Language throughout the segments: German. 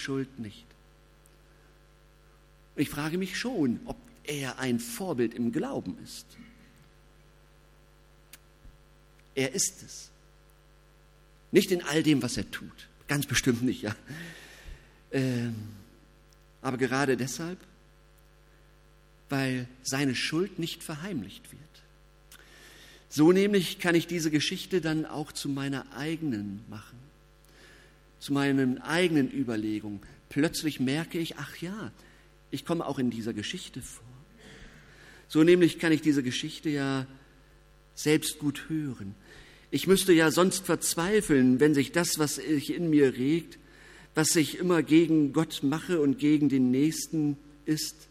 Schuld nicht. Ich frage mich schon, ob er ein Vorbild im Glauben ist. Er ist es. Nicht in all dem, was er tut. Ganz bestimmt nicht, ja. Ähm, aber gerade deshalb, weil seine Schuld nicht verheimlicht wird. So nämlich kann ich diese Geschichte dann auch zu meiner eigenen machen, zu meinen eigenen Überlegungen. Plötzlich merke ich, ach ja, ich komme auch in dieser Geschichte vor. So nämlich kann ich diese Geschichte ja selbst gut hören. Ich müsste ja sonst verzweifeln, wenn sich das, was sich in mir regt, was ich immer gegen Gott mache und gegen den Nächsten ist,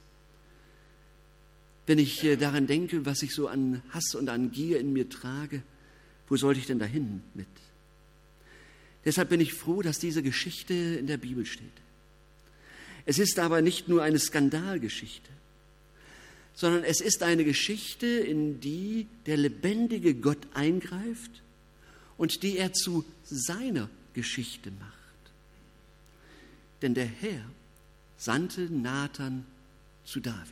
wenn ich daran denke, was ich so an Hass und an Gier in mir trage, wo sollte ich denn dahin mit? Deshalb bin ich froh, dass diese Geschichte in der Bibel steht. Es ist aber nicht nur eine Skandalgeschichte, sondern es ist eine Geschichte, in die der lebendige Gott eingreift und die er zu seiner Geschichte macht. Denn der Herr sandte Nathan zu David.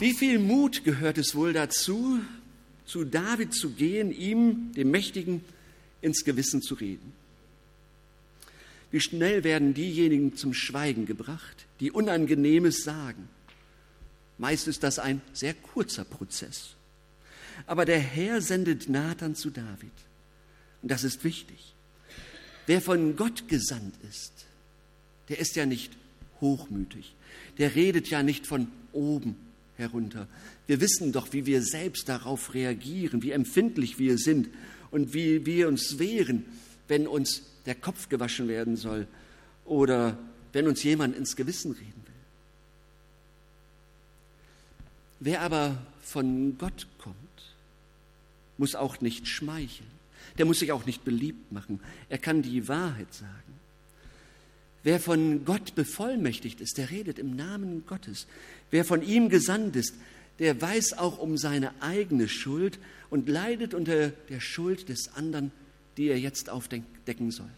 Wie viel Mut gehört es wohl dazu, zu David zu gehen, ihm, dem Mächtigen, ins Gewissen zu reden? Wie schnell werden diejenigen zum Schweigen gebracht, die Unangenehmes sagen? Meist ist das ein sehr kurzer Prozess. Aber der Herr sendet Nathan zu David. Und das ist wichtig. Wer von Gott gesandt ist, der ist ja nicht hochmütig. Der redet ja nicht von oben herunter. Wir wissen doch, wie wir selbst darauf reagieren, wie empfindlich wir sind und wie wir uns wehren, wenn uns der Kopf gewaschen werden soll oder wenn uns jemand ins Gewissen reden will. Wer aber von Gott kommt, muss auch nicht schmeicheln. Der muss sich auch nicht beliebt machen. Er kann die Wahrheit sagen. Wer von Gott bevollmächtigt ist, der redet im Namen Gottes. Wer von ihm gesandt ist, der weiß auch um seine eigene Schuld und leidet unter der Schuld des anderen, die er jetzt aufdecken soll.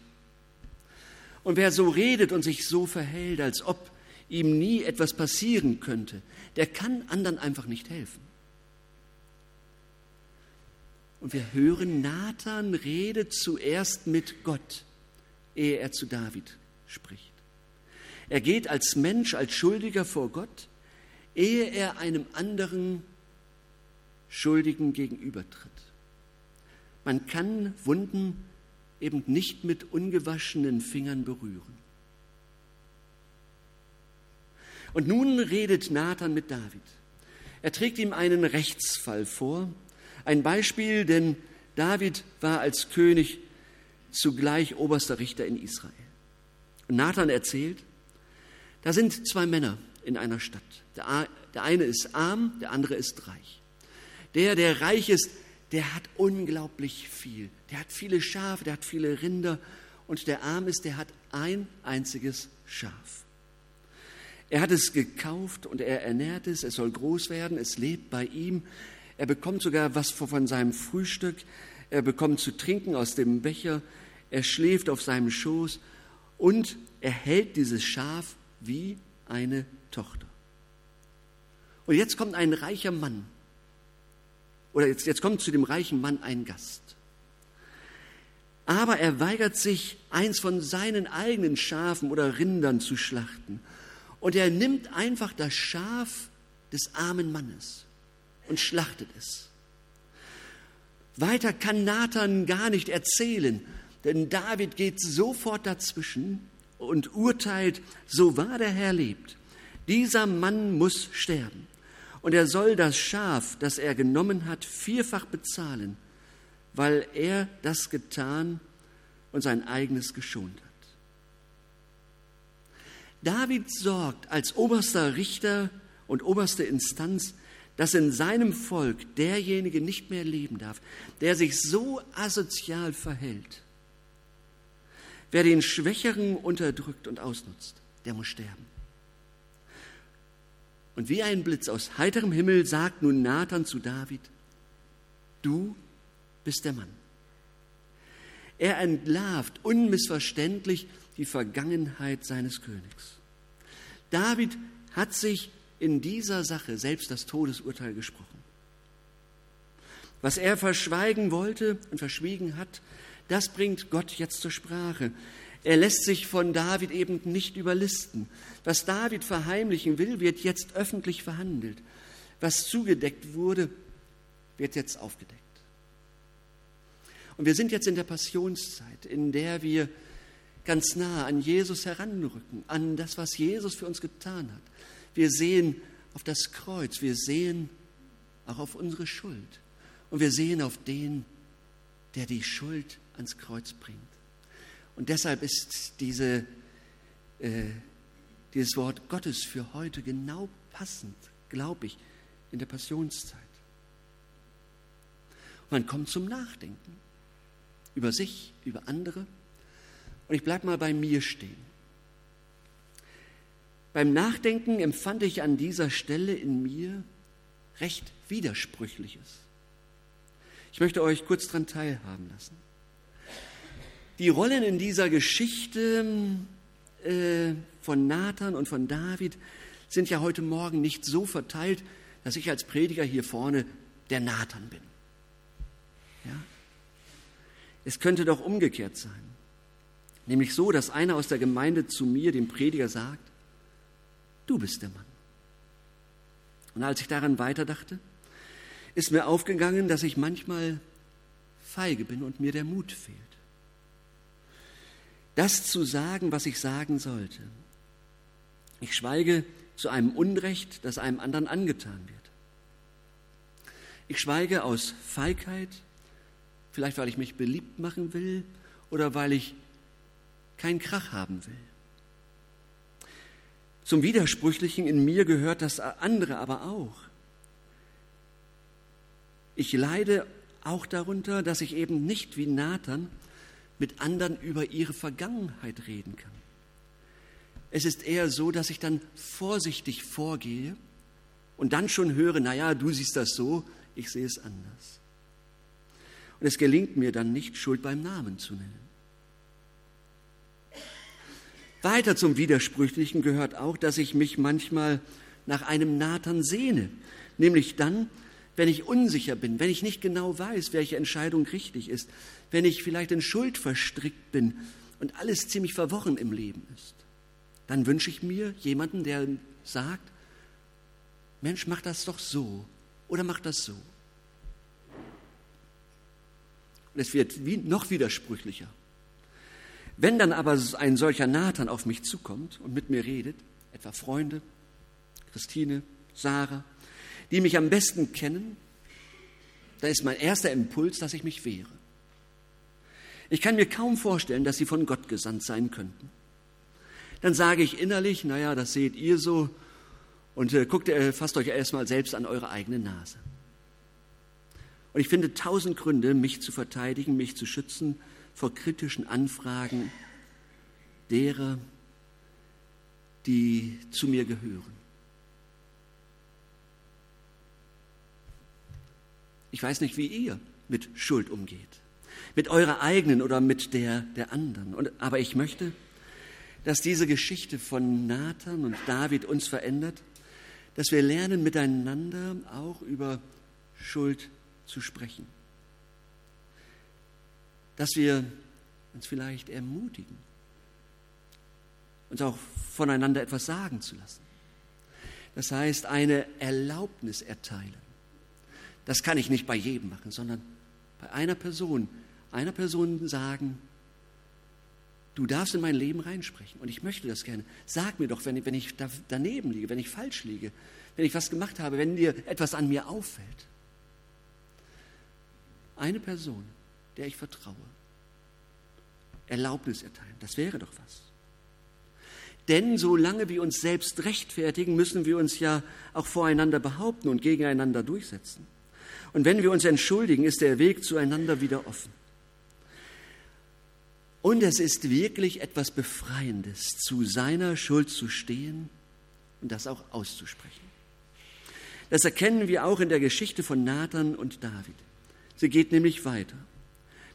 Und wer so redet und sich so verhält, als ob ihm nie etwas passieren könnte, der kann anderen einfach nicht helfen. Und wir hören, Nathan redet zuerst mit Gott, ehe er zu David spricht. Er geht als Mensch, als Schuldiger vor Gott, ehe er einem anderen Schuldigen gegenübertritt. Man kann Wunden eben nicht mit ungewaschenen Fingern berühren. Und nun redet Nathan mit David. Er trägt ihm einen Rechtsfall vor, ein Beispiel, denn David war als König zugleich oberster Richter in Israel. Und Nathan erzählt, da sind zwei Männer in einer Stadt. Der, der eine ist arm, der andere ist reich. Der, der reich ist, der hat unglaublich viel. Der hat viele Schafe, der hat viele Rinder. Und der arm ist, der hat ein einziges Schaf. Er hat es gekauft und er ernährt es, es soll groß werden, es lebt bei ihm. Er bekommt sogar was von seinem Frühstück, er bekommt zu trinken aus dem Becher, er schläft auf seinem Schoß und er hält dieses Schaf wie eine Tochter. Und jetzt kommt ein reicher Mann, oder jetzt, jetzt kommt zu dem reichen Mann ein Gast. Aber er weigert sich, eins von seinen eigenen Schafen oder Rindern zu schlachten. Und er nimmt einfach das Schaf des armen Mannes und schlachtet es. Weiter kann Nathan gar nicht erzählen, denn David geht sofort dazwischen und urteilt, so wahr der Herr lebt. Dieser Mann muss sterben und er soll das Schaf, das er genommen hat, vierfach bezahlen, weil er das getan und sein eigenes geschont hat. David sorgt als oberster Richter und oberste Instanz dass in seinem Volk derjenige nicht mehr leben darf, der sich so asozial verhält. Wer den Schwächeren unterdrückt und ausnutzt, der muss sterben. Und wie ein Blitz aus heiterem Himmel sagt nun Nathan zu David, du bist der Mann. Er entlarvt unmissverständlich die Vergangenheit seines Königs. David hat sich in dieser Sache selbst das Todesurteil gesprochen. Was er verschweigen wollte und verschwiegen hat, das bringt Gott jetzt zur Sprache. Er lässt sich von David eben nicht überlisten. Was David verheimlichen will, wird jetzt öffentlich verhandelt. Was zugedeckt wurde, wird jetzt aufgedeckt. Und wir sind jetzt in der Passionszeit, in der wir ganz nah an Jesus heranrücken, an das, was Jesus für uns getan hat. Wir sehen auf das Kreuz, wir sehen auch auf unsere Schuld und wir sehen auf den, der die Schuld ans Kreuz bringt. Und deshalb ist diese, äh, dieses Wort Gottes für heute genau passend, glaube ich, in der Passionszeit. Man kommt zum Nachdenken über sich, über andere. Und ich bleibe mal bei mir stehen. Beim Nachdenken empfand ich an dieser Stelle in mir recht Widersprüchliches. Ich möchte euch kurz daran teilhaben lassen. Die Rollen in dieser Geschichte äh, von Nathan und von David sind ja heute Morgen nicht so verteilt, dass ich als Prediger hier vorne der Nathan bin. Ja? Es könnte doch umgekehrt sein. Nämlich so, dass einer aus der Gemeinde zu mir, dem Prediger, sagt, du bist der Mann. Und als ich daran weiterdachte, ist mir aufgegangen, dass ich manchmal feige bin und mir der Mut fehlt. Das zu sagen, was ich sagen sollte. Ich schweige zu einem Unrecht, das einem anderen angetan wird. Ich schweige aus Feigheit, vielleicht weil ich mich beliebt machen will oder weil ich keinen Krach haben will. Zum Widersprüchlichen in mir gehört das andere aber auch. Ich leide auch darunter, dass ich eben nicht wie Nathan mit anderen über ihre Vergangenheit reden kann. Es ist eher so, dass ich dann vorsichtig vorgehe und dann schon höre, naja, du siehst das so, ich sehe es anders. Und es gelingt mir dann nicht, Schuld beim Namen zu nennen. Weiter zum Widersprüchlichen gehört auch, dass ich mich manchmal nach einem Nathan sehne, nämlich dann, wenn ich unsicher bin, wenn ich nicht genau weiß, welche Entscheidung richtig ist, wenn ich vielleicht in Schuld verstrickt bin und alles ziemlich verworren im Leben ist, dann wünsche ich mir jemanden, der sagt, Mensch, mach das doch so oder mach das so. Und es wird wie, noch widersprüchlicher. Wenn dann aber ein solcher Nathan auf mich zukommt und mit mir redet, etwa Freunde, Christine, Sarah, die mich am besten kennen, dann ist mein erster Impuls, dass ich mich wehre. Ich kann mir kaum vorstellen, dass sie von Gott gesandt sein könnten. Dann sage ich innerlich, naja, das seht ihr so und äh, guckt, äh, fasst euch erstmal selbst an eure eigene Nase. Und ich finde tausend Gründe, mich zu verteidigen, mich zu schützen vor kritischen Anfragen derer, die zu mir gehören. Ich weiß nicht, wie ihr mit Schuld umgeht, mit eurer eigenen oder mit der der anderen. Und, aber ich möchte, dass diese Geschichte von Nathan und David uns verändert, dass wir lernen, miteinander auch über Schuld zu sprechen. Dass wir uns vielleicht ermutigen, uns auch voneinander etwas sagen zu lassen. Das heißt, eine Erlaubnis erteilen. Das kann ich nicht bei jedem machen, sondern bei einer Person, einer Person sagen, du darfst in mein Leben reinsprechen und ich möchte das gerne. Sag mir doch, wenn ich, wenn ich daneben liege, wenn ich falsch liege, wenn ich was gemacht habe, wenn dir etwas an mir auffällt. Eine Person, der ich vertraue. Erlaubnis erteilen, das wäre doch was. Denn solange wir uns selbst rechtfertigen, müssen wir uns ja auch voreinander behaupten und gegeneinander durchsetzen. Und wenn wir uns entschuldigen, ist der Weg zueinander wieder offen. Und es ist wirklich etwas Befreiendes, zu seiner Schuld zu stehen und das auch auszusprechen. Das erkennen wir auch in der Geschichte von Nathan und David. Sie geht nämlich weiter.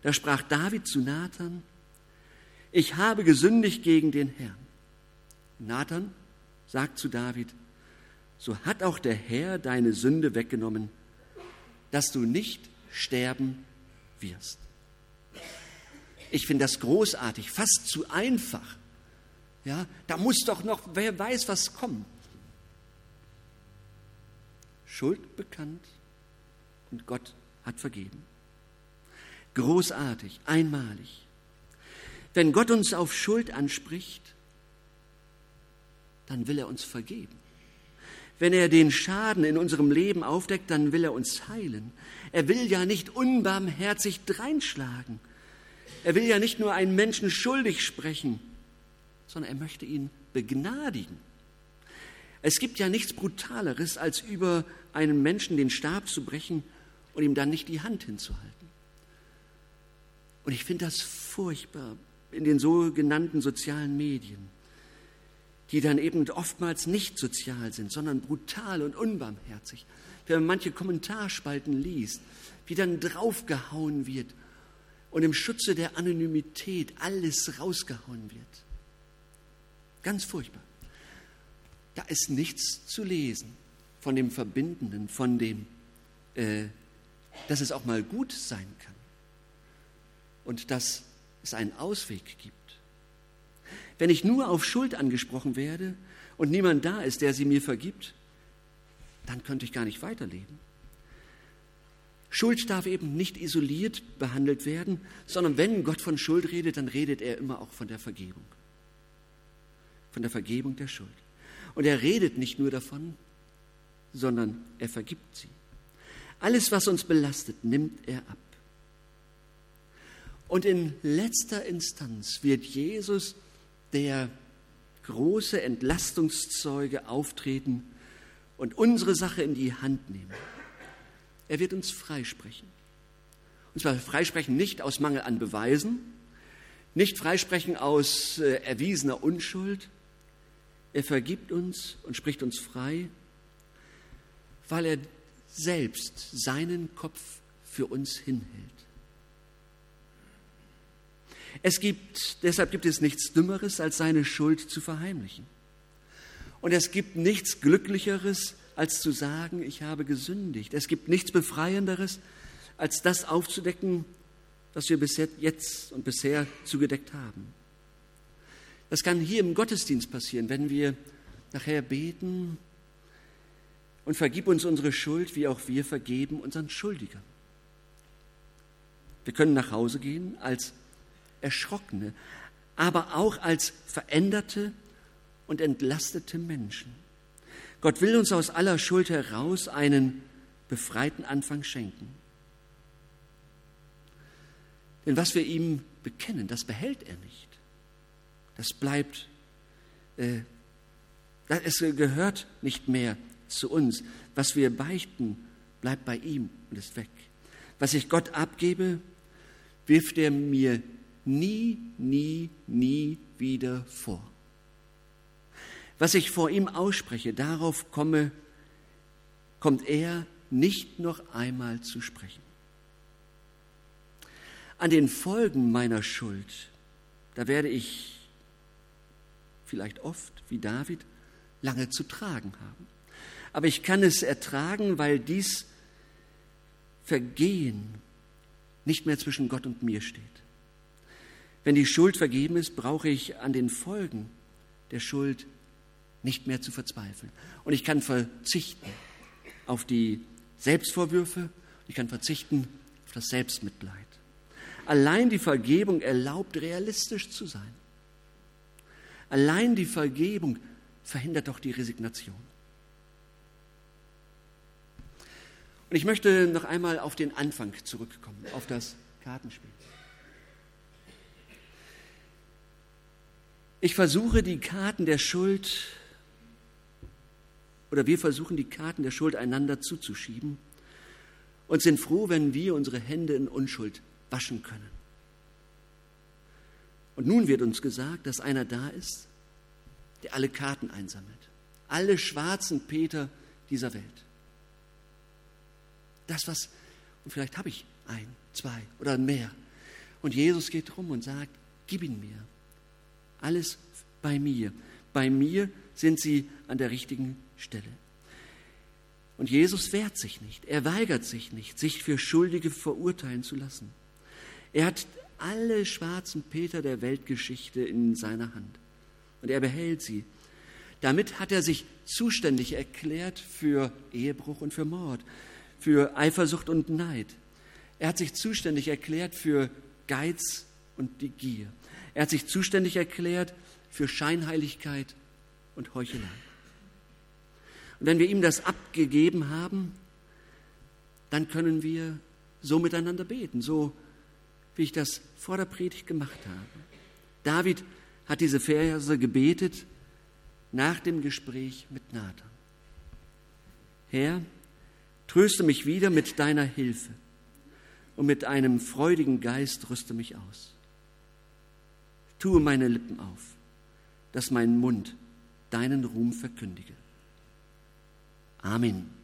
Da sprach David zu Nathan, ich habe gesündigt gegen den Herrn. Nathan sagt zu David, so hat auch der Herr deine Sünde weggenommen, dass du nicht sterben wirst. Ich finde das großartig, fast zu einfach. Ja, da muss doch noch, wer weiß, was kommt. Schuld bekannt und Gott hat vergeben. Großartig, einmalig. Wenn Gott uns auf Schuld anspricht, dann will er uns vergeben. Wenn er den Schaden in unserem Leben aufdeckt, dann will er uns heilen. Er will ja nicht unbarmherzig dreinschlagen. Er will ja nicht nur einen Menschen schuldig sprechen, sondern er möchte ihn begnadigen. Es gibt ja nichts Brutaleres, als über einen Menschen den Stab zu brechen und ihm dann nicht die Hand hinzuhalten. Und ich finde das furchtbar in den sogenannten sozialen Medien die dann eben oftmals nicht sozial sind, sondern brutal und unbarmherzig. Wenn man manche Kommentarspalten liest, wie dann draufgehauen wird und im Schutze der Anonymität alles rausgehauen wird. Ganz furchtbar. Da ist nichts zu lesen von dem Verbindenden, von dem, äh, dass es auch mal gut sein kann und dass es einen Ausweg gibt. Wenn ich nur auf Schuld angesprochen werde und niemand da ist, der sie mir vergibt, dann könnte ich gar nicht weiterleben. Schuld darf eben nicht isoliert behandelt werden, sondern wenn Gott von Schuld redet, dann redet er immer auch von der Vergebung. Von der Vergebung der Schuld. Und er redet nicht nur davon, sondern er vergibt sie. Alles, was uns belastet, nimmt er ab. Und in letzter Instanz wird Jesus der große Entlastungszeuge auftreten und unsere Sache in die Hand nehmen. Er wird uns freisprechen. Und zwar freisprechen nicht aus Mangel an Beweisen, nicht freisprechen aus äh, erwiesener Unschuld. Er vergibt uns und spricht uns frei, weil er selbst seinen Kopf für uns hinhält. Es gibt, deshalb gibt es nichts Dümmeres, als seine Schuld zu verheimlichen. Und es gibt nichts Glücklicheres, als zu sagen, ich habe gesündigt. Es gibt nichts Befreienderes, als das aufzudecken, was wir bis jetzt und bisher zugedeckt haben. Das kann hier im Gottesdienst passieren, wenn wir nachher beten und vergib uns unsere Schuld, wie auch wir vergeben unseren Schuldigern. Wir können nach Hause gehen als erschrockene, aber auch als veränderte und entlastete Menschen. Gott will uns aus aller Schuld heraus einen befreiten Anfang schenken. Denn was wir ihm bekennen, das behält er nicht. Das bleibt, äh, es gehört nicht mehr zu uns. Was wir beichten, bleibt bei ihm und ist weg. Was ich Gott abgebe, wirft er mir nie, nie, nie wieder vor. Was ich vor ihm ausspreche, darauf komme, kommt er nicht noch einmal zu sprechen. An den Folgen meiner Schuld, da werde ich vielleicht oft, wie David, lange zu tragen haben. Aber ich kann es ertragen, weil dies Vergehen nicht mehr zwischen Gott und mir steht. Wenn die Schuld vergeben ist, brauche ich an den Folgen der Schuld nicht mehr zu verzweifeln. Und ich kann verzichten auf die Selbstvorwürfe, ich kann verzichten auf das Selbstmitleid. Allein die Vergebung erlaubt, realistisch zu sein. Allein die Vergebung verhindert doch die Resignation. Und ich möchte noch einmal auf den Anfang zurückkommen, auf das Kartenspiel. Ich versuche die Karten der Schuld oder wir versuchen die Karten der Schuld einander zuzuschieben und sind froh, wenn wir unsere Hände in Unschuld waschen können. Und nun wird uns gesagt, dass einer da ist, der alle Karten einsammelt. Alle schwarzen Peter dieser Welt. Das, was, und vielleicht habe ich ein, zwei oder mehr, Und Jesus geht rum und sagt, gib ihn mir. Alles bei mir. Bei mir sind sie an der richtigen Stelle. Und Jesus wehrt sich nicht, er weigert sich nicht, sich für Schuldige verurteilen zu lassen. Er hat alle schwarzen Peter der Weltgeschichte in seiner Hand und er behält sie. Damit hat er sich zuständig erklärt für Ehebruch und für Mord, für Eifersucht und Neid. Er hat sich zuständig erklärt für Geiz und die Gier. Er hat sich zuständig erklärt für Scheinheiligkeit und Heuchelei. Und wenn wir ihm das abgegeben haben, dann können wir so miteinander beten, so wie ich das vor der Predigt gemacht habe. David hat diese Verse gebetet nach dem Gespräch mit Nathan. Herr, tröste mich wieder mit deiner Hilfe und mit einem freudigen Geist rüste mich aus. Tue meine Lippen auf, dass mein Mund deinen Ruhm verkündige. Amen.